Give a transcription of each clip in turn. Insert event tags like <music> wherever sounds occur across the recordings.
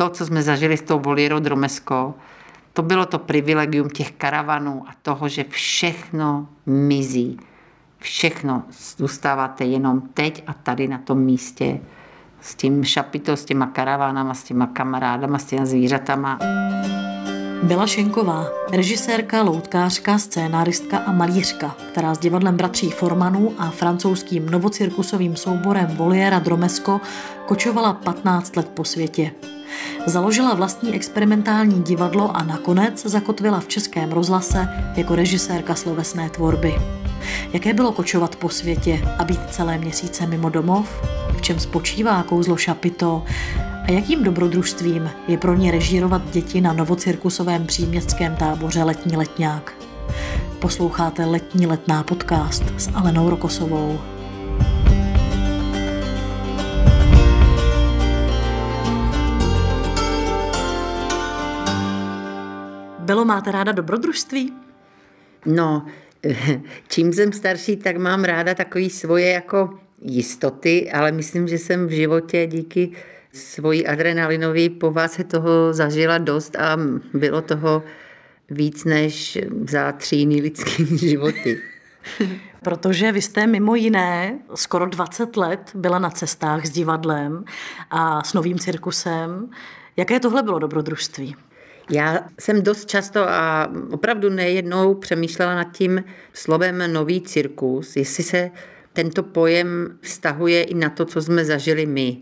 to, co jsme zažili s tou Volierou Dromesko, to bylo to privilegium těch karavanů a toho, že všechno mizí. Všechno zůstáváte jenom teď a tady na tom místě s tím šapitou, s těma karavánama, s těma kamarádama, s těma zvířatama. Byla Šenková, režisérka, loutkářka, scénáristka a malířka, která s divadlem bratří Formanů a francouzským novocirkusovým souborem Voliera Dromesko kočovala 15 let po světě. Založila vlastní experimentální divadlo a nakonec zakotvila v českém rozhlase jako režisérka slovesné tvorby. Jaké bylo kočovat po světě a být celé měsíce mimo domov? V čem spočívá kouzlo šapito? A jakým dobrodružstvím je pro ně režírovat děti na novocirkusovém příměstském táboře Letní letňák? Posloucháte Letní letná podcast s Alenou Rokosovou. Bylo máte ráda dobrodružství? No, <laughs> čím jsem starší, tak mám ráda takový svoje jako jistoty, ale myslím, že jsem v životě díky svojí adrenalinové pováze toho zažila dost a bylo toho víc než za tři lidský <laughs> životy. <laughs> Protože vy jste mimo jiné skoro 20 let byla na cestách s divadlem a s novým cirkusem. Jaké tohle bylo dobrodružství? Já jsem dost často a opravdu nejednou přemýšlela nad tím slovem nový cirkus, jestli se tento pojem vztahuje i na to, co jsme zažili my.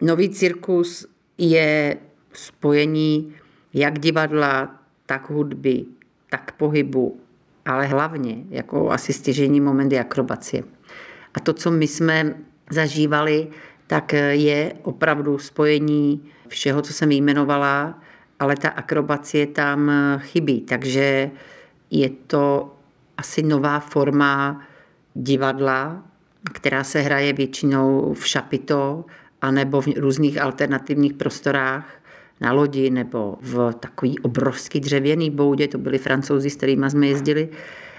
Nový cirkus je spojení jak divadla, tak hudby, tak pohybu, ale hlavně jako asi stěžení momenty akrobacie. A to, co my jsme zažívali, tak je opravdu spojení všeho, co jsem jmenovala, ale ta akrobacie tam chybí. Takže je to asi nová forma divadla, která se hraje většinou v šapito anebo v různých alternativních prostorách na lodi nebo v takový obrovský dřevěný boudě, to byli francouzi, s kterými jsme jezdili.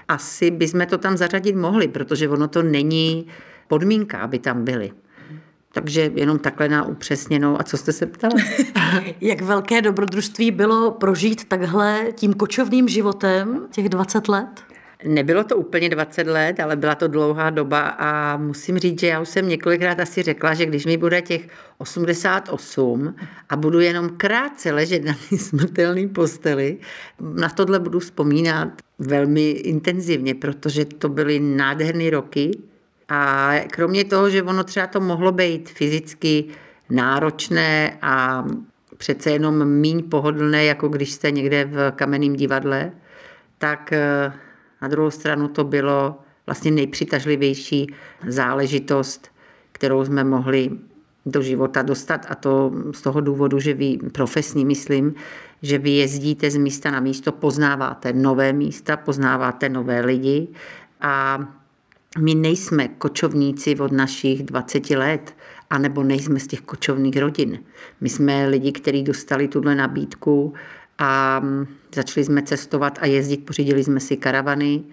Asi bychom to tam zařadit mohli, protože ono to není podmínka, aby tam byli. Takže jenom takhle na upřesněnou. A co jste se ptala? <laughs> Jak velké dobrodružství bylo prožít takhle tím kočovným životem těch 20 let? Nebylo to úplně 20 let, ale byla to dlouhá doba a musím říct, že já už jsem několikrát asi řekla, že když mi bude těch 88 a budu jenom krátce ležet na té smrtelné posteli, na tohle budu vzpomínat velmi intenzivně, protože to byly nádherné roky a kromě toho, že ono třeba to mohlo být fyzicky náročné a přece jenom míň pohodlné, jako když jste někde v kamenném divadle, tak eh, na druhou stranu to bylo vlastně nejpřitažlivější záležitost, kterou jsme mohli do života dostat. A to z toho důvodu, že vy profesní myslím, že vy jezdíte z místa na místo, poznáváte nové místa, poznáváte nové lidi a my nejsme kočovníci od našich 20 let, anebo nejsme z těch kočovných rodin. My jsme lidi, kteří dostali tuhle nabídku a začali jsme cestovat a jezdit, pořídili jsme si karavany,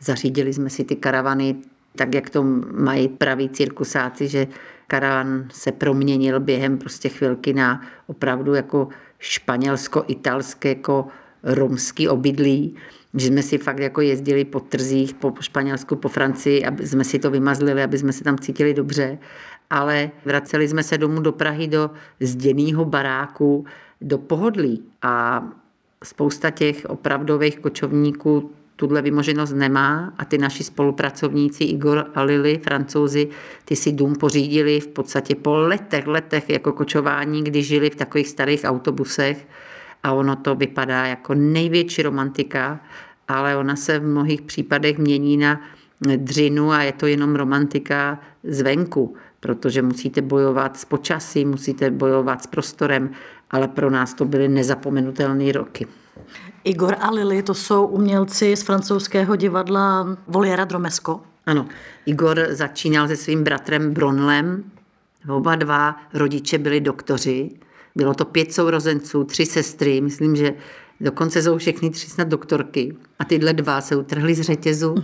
zařídili jsme si ty karavany tak, jak to mají praví cirkusáci, že karavan se proměnil během prostě chvilky na opravdu jako španělsko-italské, jako romský obydlí, že jsme si fakt jako jezdili po trzích, po Španělsku, po Francii, aby jsme si to vymazlili, aby jsme se tam cítili dobře, ale vraceli jsme se domů do Prahy do zděného baráku, do pohodlí. A spousta těch opravdových kočovníků tuhle vymoženost nemá a ty naši spolupracovníci Igor a Lily, francouzi, ty si dům pořídili v podstatě po letech, letech jako kočování, kdy žili v takových starých autobusech. A ono to vypadá jako největší romantika, ale ona se v mnohých případech mění na dřinu a je to jenom romantika zvenku, protože musíte bojovat s počasí, musíte bojovat s prostorem, ale pro nás to byly nezapomenutelné roky. Igor a Lily, to jsou umělci z francouzského divadla Voliera Dromesko. Ano, Igor začínal se svým bratrem Bronlem. Oba dva rodiče byli doktoři. Bylo to pět sourozenců, tři sestry, myslím, že dokonce jsou všechny tři snad doktorky. A tyhle dva se utrhli z řetězu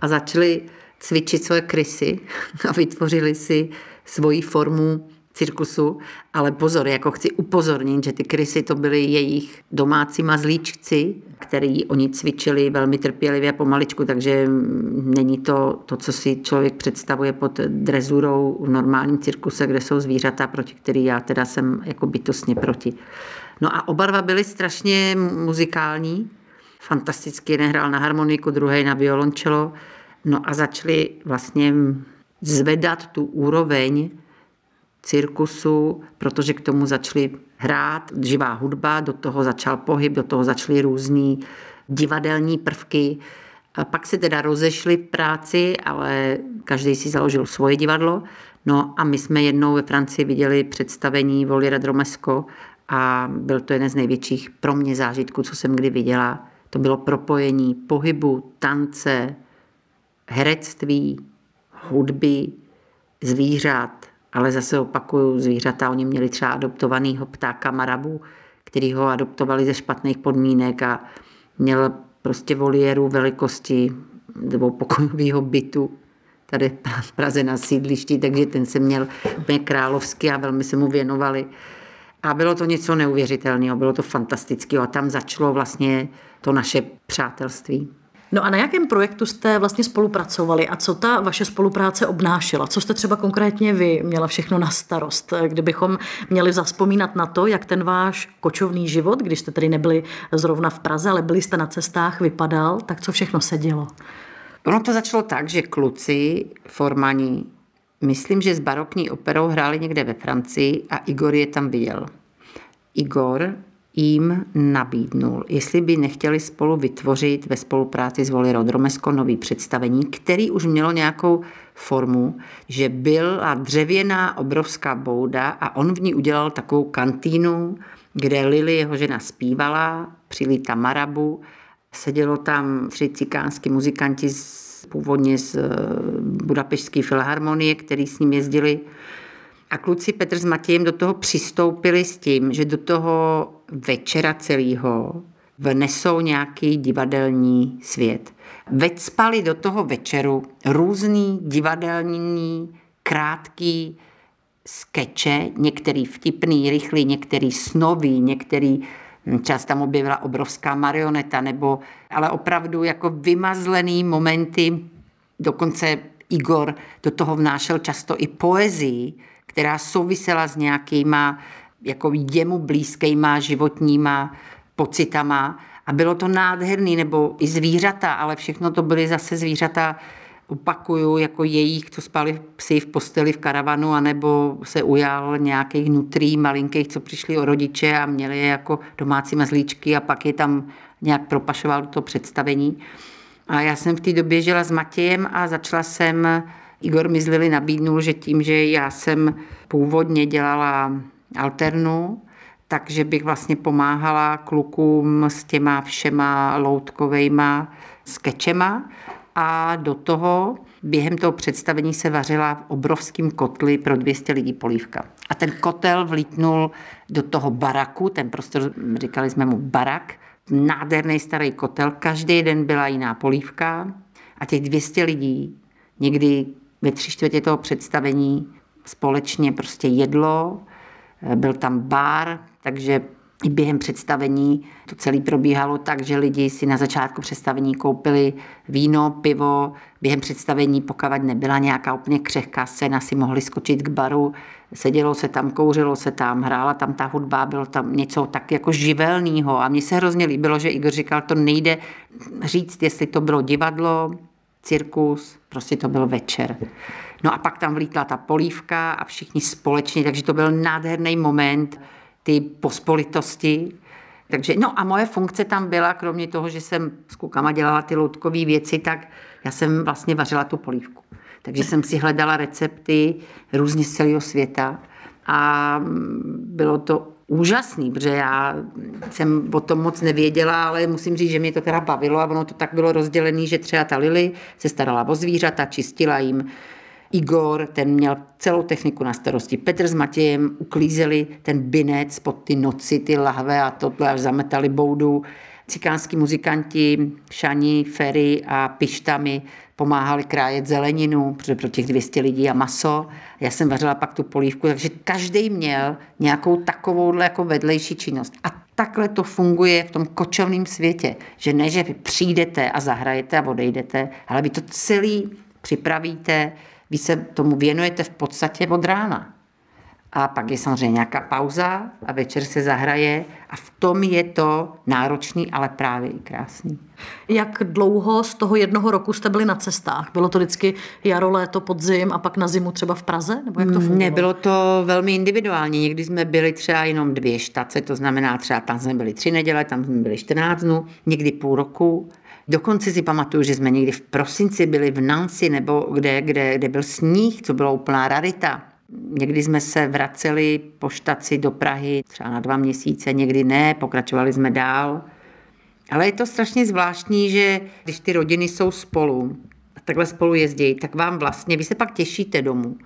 a začali cvičit svoje krysy <laughs> a vytvořili si svoji formu cirkusu, ale pozor, jako chci upozornit, že ty krysy to byly jejich domácí mazlíčci, který oni cvičili velmi trpělivě pomaličku, takže není to to, co si člověk představuje pod drezurou v normálním cirkuse, kde jsou zvířata, proti který já teda jsem jako bytostně proti. No a oba dva byli strašně muzikální, fantasticky, jeden hrál na harmoniku, druhý na violončelo, no a začali vlastně zvedat tu úroveň cirkusu, protože k tomu začali hrát živá hudba, do toho začal pohyb, do toho začaly různý divadelní prvky. A pak se teda rozešli v práci, ale každý si založil svoje divadlo. No a my jsme jednou ve Francii viděli představení Voliera Dromesko a byl to jeden z největších pro mě zážitků, co jsem kdy viděla. To bylo propojení pohybu, tance, herectví, hudby, zvířat, ale zase opakuju, zvířata, oni měli třeba adoptovaného ptáka marabu, který ho adoptovali ze špatných podmínek a měl prostě voliéru velikosti dvoupokojového bytu tady v Praze na sídlišti, takže ten se měl úplně královský a velmi se mu věnovali. A bylo to něco neuvěřitelného, bylo to fantastické a tam začalo vlastně to naše přátelství. No a na jakém projektu jste vlastně spolupracovali a co ta vaše spolupráce obnášela? Co jste třeba konkrétně vy měla všechno na starost? Kdybychom měli zaspomínat na to, jak ten váš kočovný život, když jste tedy nebyli zrovna v Praze, ale byli jste na cestách, vypadal, tak co všechno se dělo? Ono to začalo tak, že kluci, formani, myslím, že s barokní operou hráli někde ve Francii a Igor je tam viděl. Igor jim nabídnul, jestli by nechtěli spolu vytvořit ve spolupráci s Voli Rodromesko nový představení, který už mělo nějakou formu, že byla dřevěná obrovská bouda a on v ní udělal takovou kantýnu, kde Lily, jeho žena, zpívala, přilíta marabu, sedělo tam tři cikánský muzikanti z, původně z eh, Budapešské filharmonie, který s ním jezdili a kluci Petr s Matějem do toho přistoupili s tím, že do toho večera celého vnesou nějaký divadelní svět. Vecpali do toho večeru různý divadelní, krátký skeče, některý vtipný, rychlý, některý snový, některý čas tam objevila obrovská marioneta, nebo ale opravdu jako vymazlený momenty, dokonce Igor do toho vnášel často i poezii, která souvisela s nějakýma jako jemu blízkýma životníma pocitama. A bylo to nádherný, nebo i zvířata, ale všechno to byly zase zvířata, opakuju, jako jejich, co spali psi v posteli v karavanu, anebo se ujal nějakých nutrí malinkých, co přišli o rodiče a měli je jako domácí mazlíčky a pak je tam nějak propašoval toho představení. A já jsem v té době žila s Matějem a začala jsem Igor Mizlili nabídnul, že tím, že já jsem původně dělala alternu, takže bych vlastně pomáhala klukům s těma všema loutkovejma skečema a do toho během toho představení se vařila v obrovském kotli pro 200 lidí polívka. A ten kotel vlítnul do toho baraku, ten prostor, říkali jsme mu barak, nádherný starý kotel, každý den byla jiná polívka a těch 200 lidí, někdy ve tři čtvrtě toho představení společně prostě jedlo, byl tam bar, takže během představení to celé probíhalo tak, že lidi si na začátku představení koupili víno, pivo. Během představení, pokud nebyla nějaká úplně křehká scéna, si mohli skočit k baru. Sedělo se tam, kouřilo se tam, hrála tam ta hudba, bylo tam něco tak jako živelného. A mně se hrozně líbilo, že Igor říkal, to nejde říct, jestli to bylo divadlo, cirkus, prostě to byl večer. No a pak tam vlítla ta polívka a všichni společně, takže to byl nádherný moment, ty pospolitosti. Takže, no a moje funkce tam byla, kromě toho, že jsem s klukama dělala ty loutkové věci, tak já jsem vlastně vařila tu polívku. Takže jsem si hledala recepty různě z celého světa a bylo to úžasný, protože já jsem o tom moc nevěděla, ale musím říct, že mě to teda bavilo a ono to tak bylo rozdělené, že třeba ta Lily se starala o zvířata, čistila jim Igor, ten měl celou techniku na starosti. Petr s Matějem uklízeli ten binec pod ty noci, ty lahve a tohle až zametali boudu. cikánský muzikanti Šani, Ferry a Pištami pomáhali krájet zeleninu, pro těch 200 lidí a maso. Já jsem vařila pak tu polívku, takže každý měl nějakou takovou jako vedlejší činnost. A takhle to funguje v tom kočovném světě, že ne, že přijdete a zahrajete a odejdete, ale vy to celý připravíte, vy se tomu věnujete v podstatě od rána. A pak je samozřejmě nějaká pauza a večer se zahraje a v tom je to náročný, ale právě i krásný. Jak dlouho z toho jednoho roku jste byli na cestách? Bylo to vždycky jaro, léto, podzim a pak na zimu třeba v Praze? Nebo jak to fungovalo? Ne, bylo to velmi individuální. Někdy jsme byli třeba jenom dvě štace, to znamená třeba tam jsme byli tři neděle, tam jsme byli 14 dnů, někdy půl roku. Dokonce si pamatuju, že jsme někdy v prosinci byli v Nancy, nebo kde, kde, kde byl sníh, co bylo úplná rarita. Někdy jsme se vraceli po štaci do Prahy třeba na dva měsíce, někdy ne, pokračovali jsme dál. Ale je to strašně zvláštní, že když ty rodiny jsou spolu, takhle spolu jezdí, tak vám vlastně, vy se pak těšíte domů.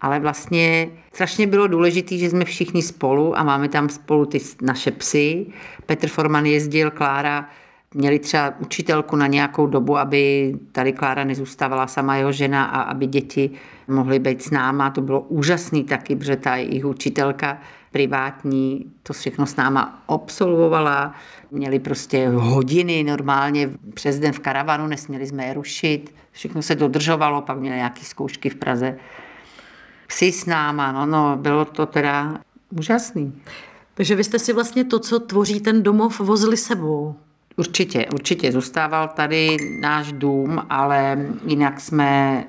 Ale vlastně strašně bylo důležité, že jsme všichni spolu a máme tam spolu ty naše psy. Petr Forman jezdil, Klára měli třeba učitelku na nějakou dobu, aby tady Klára nezůstávala sama jeho žena a aby děti mohly být s náma. To bylo úžasný taky, protože ta jejich učitelka privátní to všechno s náma absolvovala. Měli prostě hodiny normálně přes den v karavanu, nesměli jsme je rušit. Všechno se dodržovalo, pak měli nějaké zkoušky v Praze. Psi s náma, no, no, bylo to teda úžasný. Takže vy jste si vlastně to, co tvoří ten domov, vozili sebou. Určitě, určitě. Zůstával tady náš dům, ale jinak jsme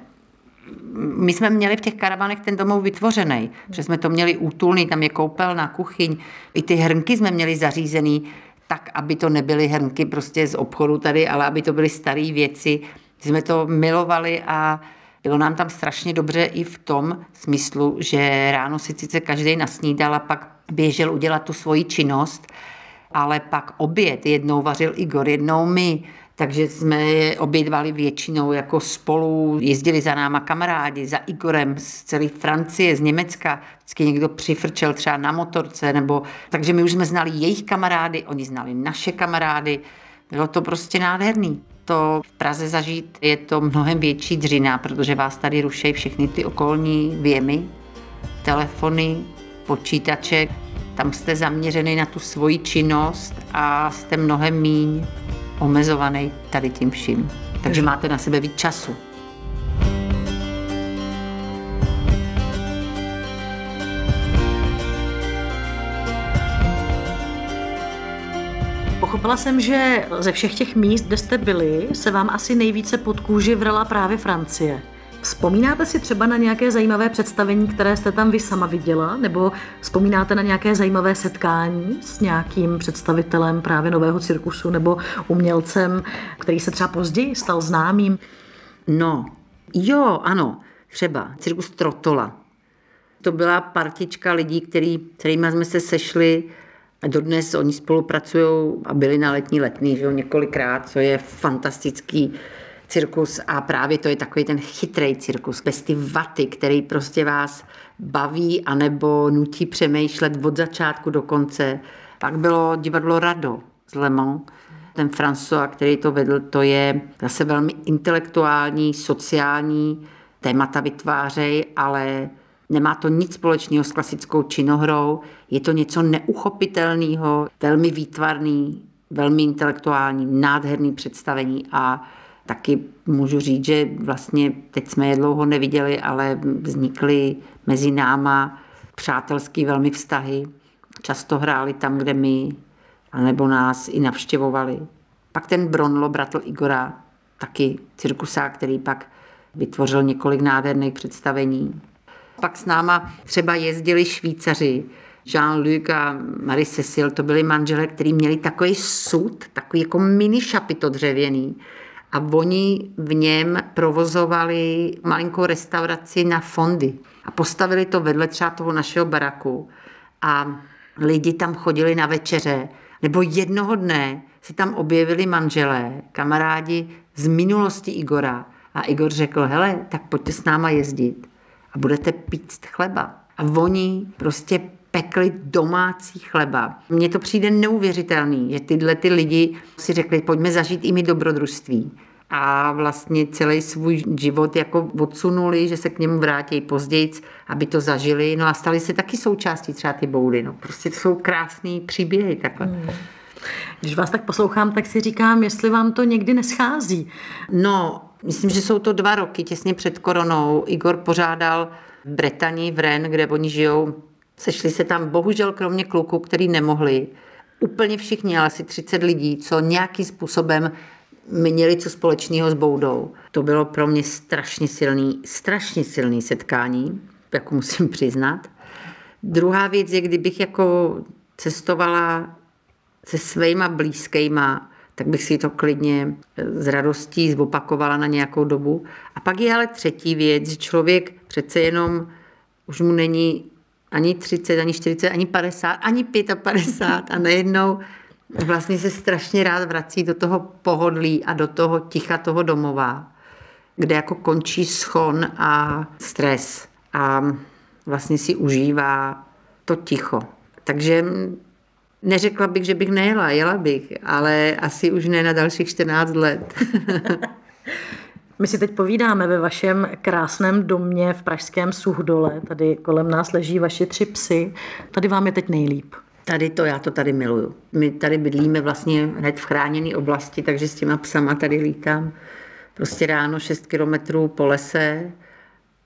my jsme měli v těch karavanech ten domov vytvořený, protože jsme to měli útulný, tam je koupelna, kuchyň, i ty hrnky jsme měli zařízený tak, aby to nebyly hrnky prostě z obchodu tady, ale aby to byly staré věci. Jsme to milovali a bylo nám tam strašně dobře i v tom smyslu, že ráno si sice každý nasnídal a pak běžel udělat tu svoji činnost, ale pak oběd jednou vařil Igor, jednou my, takže jsme je obědvali většinou jako spolu, jezdili za náma kamarádi, za Igorem z celé Francie, z Německa, vždycky někdo přifrčel třeba na motorce, nebo, takže my už jsme znali jejich kamarády, oni znali naše kamarády, bylo to prostě nádherný. To v Praze zažít je to mnohem větší dřina, protože vás tady rušejí všechny ty okolní věmy, telefony, počítače, tam jste zaměřený na tu svoji činnost a jste mnohem míň omezovaný tady tím vším. Takže máte na sebe víc času. Pochopila jsem, že ze všech těch míst, kde jste byli, se vám asi nejvíce pod kůži vrala právě Francie. Vzpomínáte si třeba na nějaké zajímavé představení, které jste tam vy sama viděla, nebo vzpomínáte na nějaké zajímavé setkání s nějakým představitelem právě nového cirkusu nebo umělcem, který se třeba později stal známým? No, jo, ano, třeba cirkus Trotola. To byla partička lidí, který, kterými jsme se sešli a dodnes oni spolupracují a byli na letní letný, že jo, několikrát, co je fantastický cirkus a právě to je takový ten chytrý cirkus, bez ty vaty, který prostě vás baví anebo nutí přemýšlet od začátku do konce. Pak bylo divadlo Rado z Le Mans, ten François, který to vedl, to je zase velmi intelektuální, sociální témata vytvářej, ale nemá to nic společného s klasickou činohrou, je to něco neuchopitelného, velmi výtvarný, velmi intelektuální, nádherný představení a taky můžu říct, že vlastně teď jsme je dlouho neviděli, ale vznikly mezi náma přátelský velmi vztahy. Často hráli tam, kde my, anebo nás i navštěvovali. Pak ten Bronlo, bratr Igora, taky cirkusák, který pak vytvořil několik nádherných představení. Pak s náma třeba jezdili Švýcaři, Jean-Luc a Marie Cecil, to byli manželé, kteří měli takový sud, takový jako mini šapito dřevěný, a oni v něm provozovali malinkou restauraci na fondy. A postavili to vedle třeba toho našeho baraku. A lidi tam chodili na večeře, nebo jednoho dne se tam objevili manželé, kamarádi z minulosti Igora. A Igor řekl, hele, tak pojďte s náma jezdit a budete pít chleba. A oni prostě pekli domácí chleba. Mně to přijde neuvěřitelný, že tyhle ty lidi si řekli, pojďme zažít i my dobrodružství a vlastně celý svůj život jako odsunuli, že se k němu vrátí později, aby to zažili. No a stali se taky součástí třeba ty boudy. No. Prostě to jsou krásné příběhy takhle. Hmm. Když vás tak poslouchám, tak si říkám, jestli vám to někdy neschází. No, myslím, že jsou to dva roky těsně před koronou. Igor pořádal v Bretani, v Ren, kde oni žijou. Sešli se tam bohužel kromě kluků, který nemohli. Úplně všichni, ale asi 30 lidí, co nějakým způsobem měli co společného s Boudou. To bylo pro mě strašně silný, strašně silný setkání, jako musím přiznat. Druhá věc je, kdybych jako cestovala se svýma blízkýma, tak bych si to klidně s radostí zopakovala na nějakou dobu. A pak je ale třetí věc, že člověk přece jenom už mu není ani 30, ani 40, ani 50, ani 55 a najednou vlastně se strašně rád vrací do toho pohodlí a do toho ticha toho domova, kde jako končí schon a stres a vlastně si užívá to ticho. Takže neřekla bych, že bych nejela, jela bych, ale asi už ne na dalších 14 let. <laughs> My si teď povídáme ve vašem krásném domě v pražském Suhdole. Tady kolem nás leží vaši tři psy. Tady vám je teď nejlíp. Tady to, já to tady miluju. My tady bydlíme vlastně hned v chráněné oblasti, takže s těma psama tady lítám prostě ráno 6 kilometrů po lese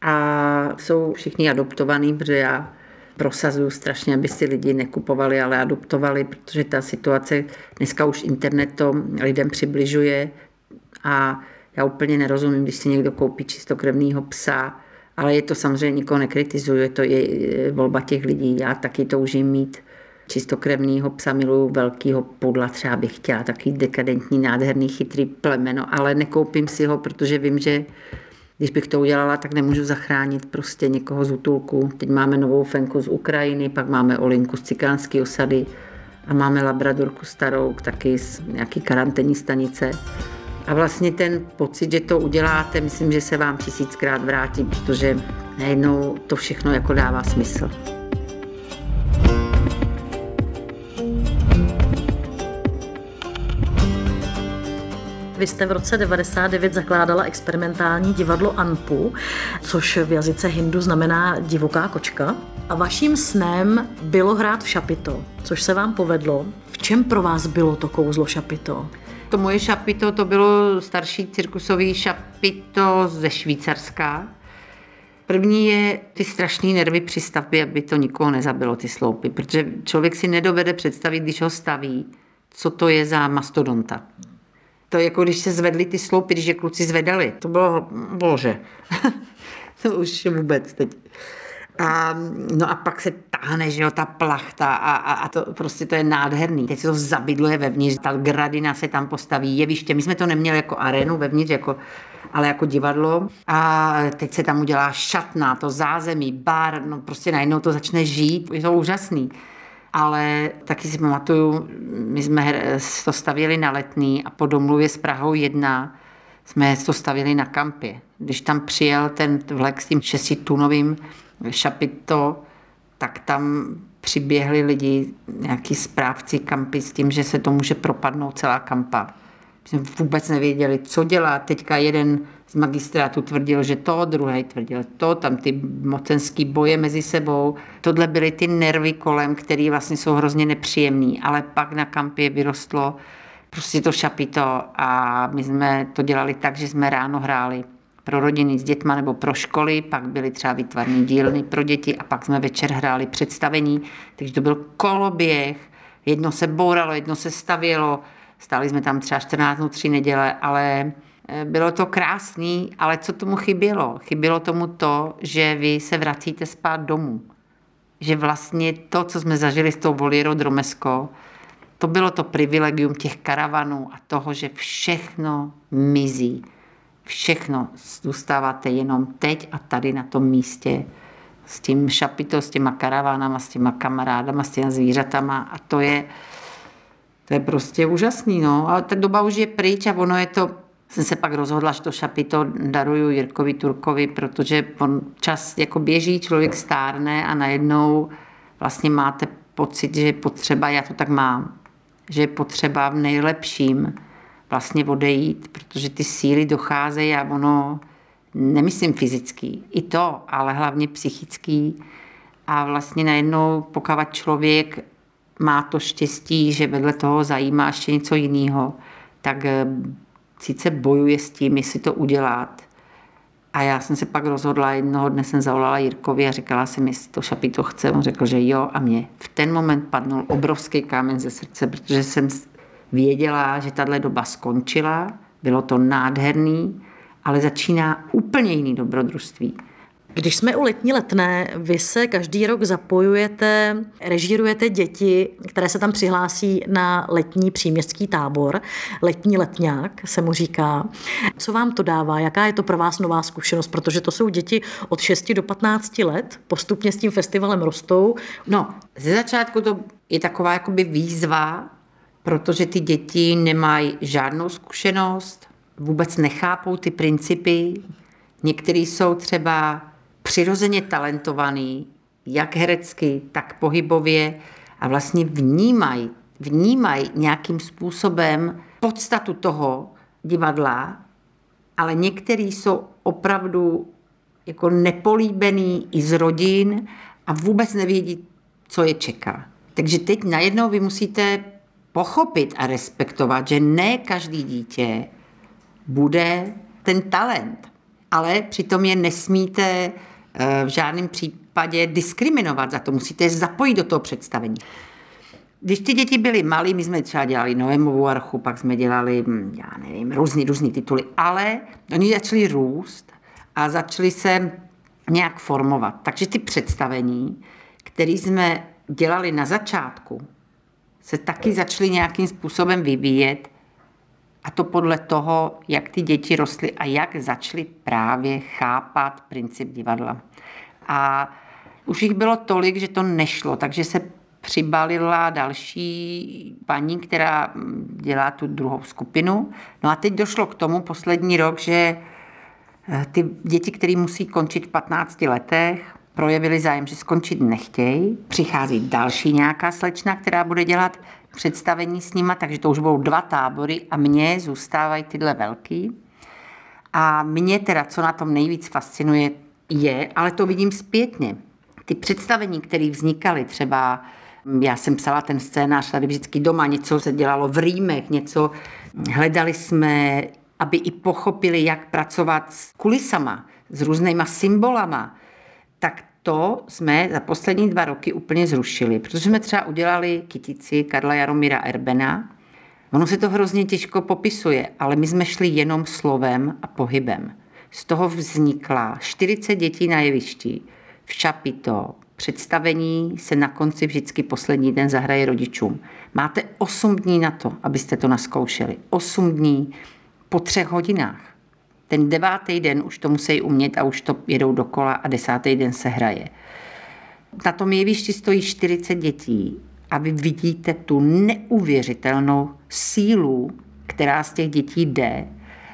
a jsou všichni adoptovaní, protože já prosazuju strašně, aby si lidi nekupovali, ale adoptovali, protože ta situace dneska už internet to lidem přibližuje a já úplně nerozumím, když si někdo koupí čistokrevného psa, ale je to samozřejmě nikoho nekritizuje, to je volba těch lidí. Já taky toužím mít čistokrevného psa, miluju velkýho pudla, třeba bych chtěla takový dekadentní, nádherný, chytrý plemeno, ale nekoupím si ho, protože vím, že když bych to udělala, tak nemůžu zachránit prostě někoho z útulku. Teď máme novou fenku z Ukrajiny, pak máme Olinku z cikánské osady a máme labradorku starou, taky z nějaký karanténní stanice. A vlastně ten pocit, že to uděláte, myslím, že se vám tisíckrát vrátí, protože najednou to všechno jako dává smysl. Vy jste v roce 99 zakládala experimentální divadlo Anpu, což v jazyce hindu znamená divoká kočka. A vaším snem bylo hrát v šapito, což se vám povedlo. V čem pro vás bylo to kouzlo šapito? To moje šapito, to bylo starší cirkusový šapito ze Švýcarska. První je ty strašné nervy při stavbě, aby to nikoho nezabilo, ty sloupy, protože člověk si nedovede představit, když ho staví, co to je za mastodonta. To je jako když se zvedly ty sloupy, když je kluci zvedali. To bylo, bože, <laughs> to už vůbec teď. A, no a pak se táhne, že jo, ta plachta a, a, a to prostě to je nádherný. Teď se to zabydluje vevnitř, ta gradina se tam postaví, jeviště. My jsme to neměli jako arénu vevnitř, jako, ale jako divadlo. A teď se tam udělá šatna, to zázemí, bar, no prostě najednou to začne žít. Je to úžasný ale taky si pamatuju, my jsme to stavili na letný a po domluvě s Prahou 1 jsme to stavili na kampě. Když tam přijel ten vlek s tím šestitunovým šapito, tak tam přiběhli lidi, nějaký správci kampy s tím, že se to může propadnout celá kampa. My jsme vůbec nevěděli, co dělá. Teďka jeden z magistrátu tvrdil, že to, druhý tvrdil to, tam ty mocenský boje mezi sebou. Tohle byly ty nervy kolem, které vlastně jsou hrozně nepříjemný, ale pak na kampě vyrostlo prostě to šapito a my jsme to dělali tak, že jsme ráno hráli pro rodiny s dětma nebo pro školy, pak byly třeba vytvarní dílny pro děti a pak jsme večer hráli představení, takže to byl koloběh, jedno se bouralo, jedno se stavělo, stáli jsme tam třeba 14 dnů, tři neděle, ale Eh, bylo to krásný, ale co tomu chybělo? Chybělo tomu to, že vy se vracíte spát domů. Že vlastně to, co jsme zažili s tou Volierou Dromesko, to bylo to privilegium těch karavanů a toho, že všechno mizí. Všechno zůstáváte jenom teď a tady na tom místě s tím šapito, s těma karavánama, s těma kamarádama, s těma zvířatama a to je, to je prostě úžasný. No. A ta doba už je pryč a ono je to jsem se pak rozhodla, že to šapito daruju Jirkovi Turkovi, protože on čas jako běží, člověk stárne a najednou vlastně máte pocit, že je potřeba, já to tak mám, že je potřeba v nejlepším vlastně odejít, protože ty síly docházejí a ono, nemyslím fyzický, i to, ale hlavně psychický. A vlastně najednou, pokud člověk má to štěstí, že vedle toho zajímá ještě něco jiného, tak eh, sice bojuje s tím, jestli to udělat. A já jsem se pak rozhodla, jednoho dne jsem zavolala Jirkovi a říkala jsem, jestli to šapí to chce. On řekl, že jo a mě. V ten moment padnul obrovský kámen ze srdce, protože jsem věděla, že tahle doba skončila, bylo to nádherný, ale začíná úplně jiný dobrodružství. Když jsme u letní letné, vy se každý rok zapojujete, režírujete děti, které se tam přihlásí na letní příměstský tábor, letní letňák se mu říká. Co vám to dává? Jaká je to pro vás nová zkušenost? Protože to jsou děti od 6 do 15 let, postupně s tím festivalem rostou. No, ze začátku to je taková jakoby výzva, protože ty děti nemají žádnou zkušenost, vůbec nechápou ty principy. Někteří jsou třeba přirozeně talentovaný, jak herecky, tak pohybově a vlastně vnímají, vnímají nějakým způsobem podstatu toho divadla, ale někteří jsou opravdu jako nepolíbený i z rodin a vůbec nevědí, co je čeká. Takže teď najednou vy musíte pochopit a respektovat, že ne každý dítě bude ten talent, ale přitom je nesmíte Eh, v žádném případě diskriminovat za to. Musíte je zapojit do toho představení. Když ty děti byly malí, my jsme třeba dělali Noémovu archu, pak jsme dělali, hm, já nevím, různý, různý tituly, ale oni začali růst a začali se nějak formovat. Takže ty představení, které jsme dělali na začátku, se taky začaly nějakým způsobem vyvíjet a to podle toho, jak ty děti rostly a jak začaly právě chápat princip divadla. A už jich bylo tolik, že to nešlo, takže se přibalila další paní, která dělá tu druhou skupinu. No a teď došlo k tomu poslední rok, že eh, ty děti, které musí končit v 15 letech, projevili zájem, že skončit nechtějí. Přichází další nějaká slečna, která bude dělat představení s nima, takže to už budou dva tábory a mně zůstávají tyhle velký. A mě teda, co na tom nejvíc fascinuje, je, ale to vidím zpětně, ty představení, které vznikaly třeba já jsem psala ten scénář tady vždycky doma, něco se dělalo v rýmech, něco hledali jsme, aby i pochopili, jak pracovat s kulisama, s různýma symbolama, tak to jsme za poslední dva roky úplně zrušili, protože jsme třeba udělali kytici Karla Jaromíra Erbena. Ono se to hrozně těžko popisuje, ale my jsme šli jenom slovem a pohybem. Z toho vznikla 40 dětí na jevišti, v Čapito, představení se na konci vždycky poslední den zahraje rodičům. Máte 8 dní na to, abyste to naskoušeli. 8 dní po třech hodinách. Ten devátý den už to musí umět a už to jedou dokola a desátý den se hraje. Na tom jevišti stojí 40 dětí a vy vidíte tu neuvěřitelnou sílu, která z těch dětí jde.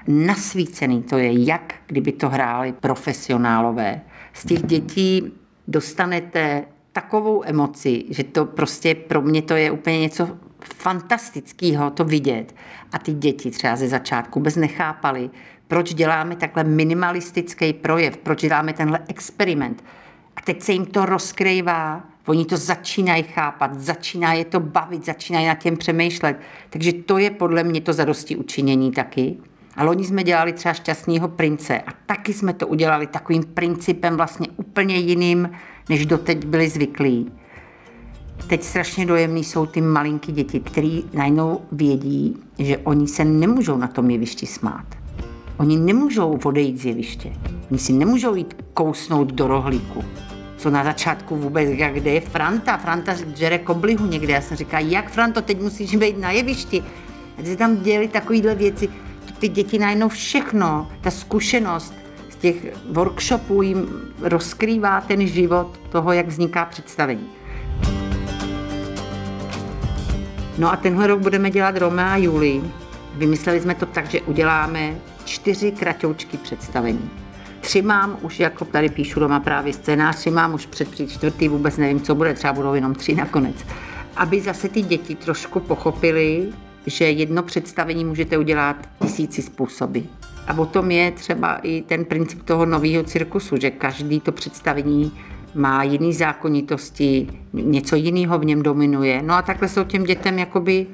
Nasvícený to je, jak kdyby to hráli profesionálové. Z těch dětí dostanete takovou emoci, že to prostě pro mě to je úplně něco fantastického to vidět. A ty děti třeba ze začátku bez nechápali, proč děláme takhle minimalistický projev, proč děláme tenhle experiment. A teď se jim to rozkrývá, oni to začínají chápat, začíná je to bavit, začínají nad tím přemýšlet. Takže to je podle mě to zadosti učinění taky. A loni jsme dělali třeba šťastného prince a taky jsme to udělali takovým principem vlastně úplně jiným, než doteď byli zvyklí. Teď strašně dojemný jsou ty malinký děti, který najednou vědí, že oni se nemůžou na tom jevišti smát. Oni nemůžou odejít z jeviště. Oni si nemůžou jít kousnout do rohlíku. Co na začátku vůbec, jak kde je Franta? Franta žere koblihu někde. Já jsem říkala, jak Franto, teď musíš být na jevišti. A se tam děli takovéhle věci. Ty děti najednou všechno, ta zkušenost z těch workshopů jim rozkrývá ten život toho, jak vzniká představení. No a tenhle rok budeme dělat Romea a Julii. Vymysleli jsme to tak, že uděláme čtyři kratoučky představení. tři mám už, jako tady píšu doma právě scénář, tři mám už před, čtvrtý, vůbec nevím, co bude, třeba budou jenom tři nakonec. Aby zase ty děti trošku pochopili, že jedno představení můžete udělat tisíci způsoby. A o tom je třeba i ten princip toho nového cirkusu, že každý to představení má jiný zákonitosti, něco jiného v něm dominuje. No a takhle se o těm dětem jakoby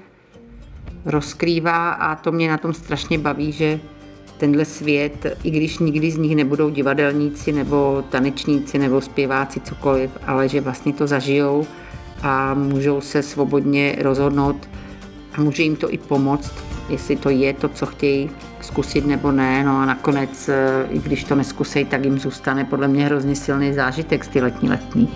rozkrývá a to mě na tom strašně baví, že tenhle svět, i když nikdy z nich nebudou divadelníci nebo tanečníci nebo zpěváci, cokoliv, ale že vlastně to zažijou a můžou se svobodně rozhodnout a může jim to i pomoct, jestli to je to, co chtějí zkusit nebo ne. No a nakonec, i když to neskusej, tak jim zůstane podle mě hrozně silný zážitek z ty letní letní.